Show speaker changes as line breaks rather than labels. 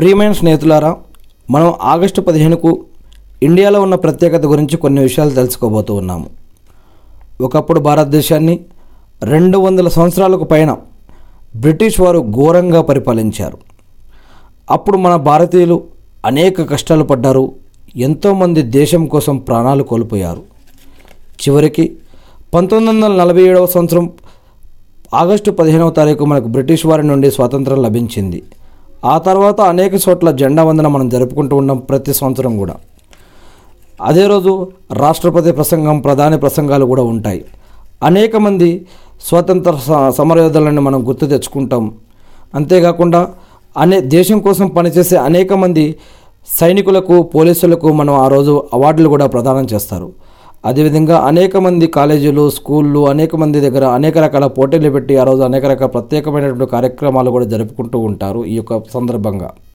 ప్రియమైన స్నేహితులారా మనం ఆగస్టు పదిహేనుకు ఇండియాలో ఉన్న ప్రత్యేకత గురించి కొన్ని విషయాలు తెలుసుకోబోతూ ఉన్నాము. ఒకప్పుడు భారతదేశాన్ని రెండు వందల సంవత్సరాలకు పైన బ్రిటిష్ వారు ఘోరంగా పరిపాలించారు. అప్పుడు మన భారతీయులు అనేక కష్టాలు పడ్డారు ఎంతోమంది దేశం కోసం ప్రాణాలు కోల్పోయారు. చివరికి పంతొమ్మిది వందల నలభై ఏడవ సంవత్సరం ఆగస్టు పదిహేనవ తారీఖు మనకు బ్రిటిష్ వారి నుండి స్వాతంత్రం లభించింది. ఆ తర్వాత అనేక చోట్ల జెండా వందన మనం జరుపుకుంటూ ఉన్నాం ప్రతి సంవత్సరం కూడా. అదే రోజు రాష్ట్రపతి ప్రసంగం ప్రధాని ప్రసంగాలు కూడా ఉంటాయి. అనేక మంది స్వాతంత్ర స- సమరయోధులను మనం గుర్తు తెచ్చుకుంటాం. అంతేకాకుండా అనే దేశం కోసం పనిచేసే అనేక మంది సైనికులకు పోలీసులకు మనం ఆ రోజు అవార్డులు కూడా ప్రదానం చేస్తారు. అదేవిధంగా అనేక మంది కాలేజీలు స్కూళ్ళు అనేక మంది దగ్గర అనేక రకాల పోటీలు పెట్టి ఆ రోజు అనేక రకాల ప్రత్యేకమైనటువంటి కార్యక్రమాలు కూడా జరుపుకుంటూ ఉంటారు ఈ యొక్క సందర్భంగా.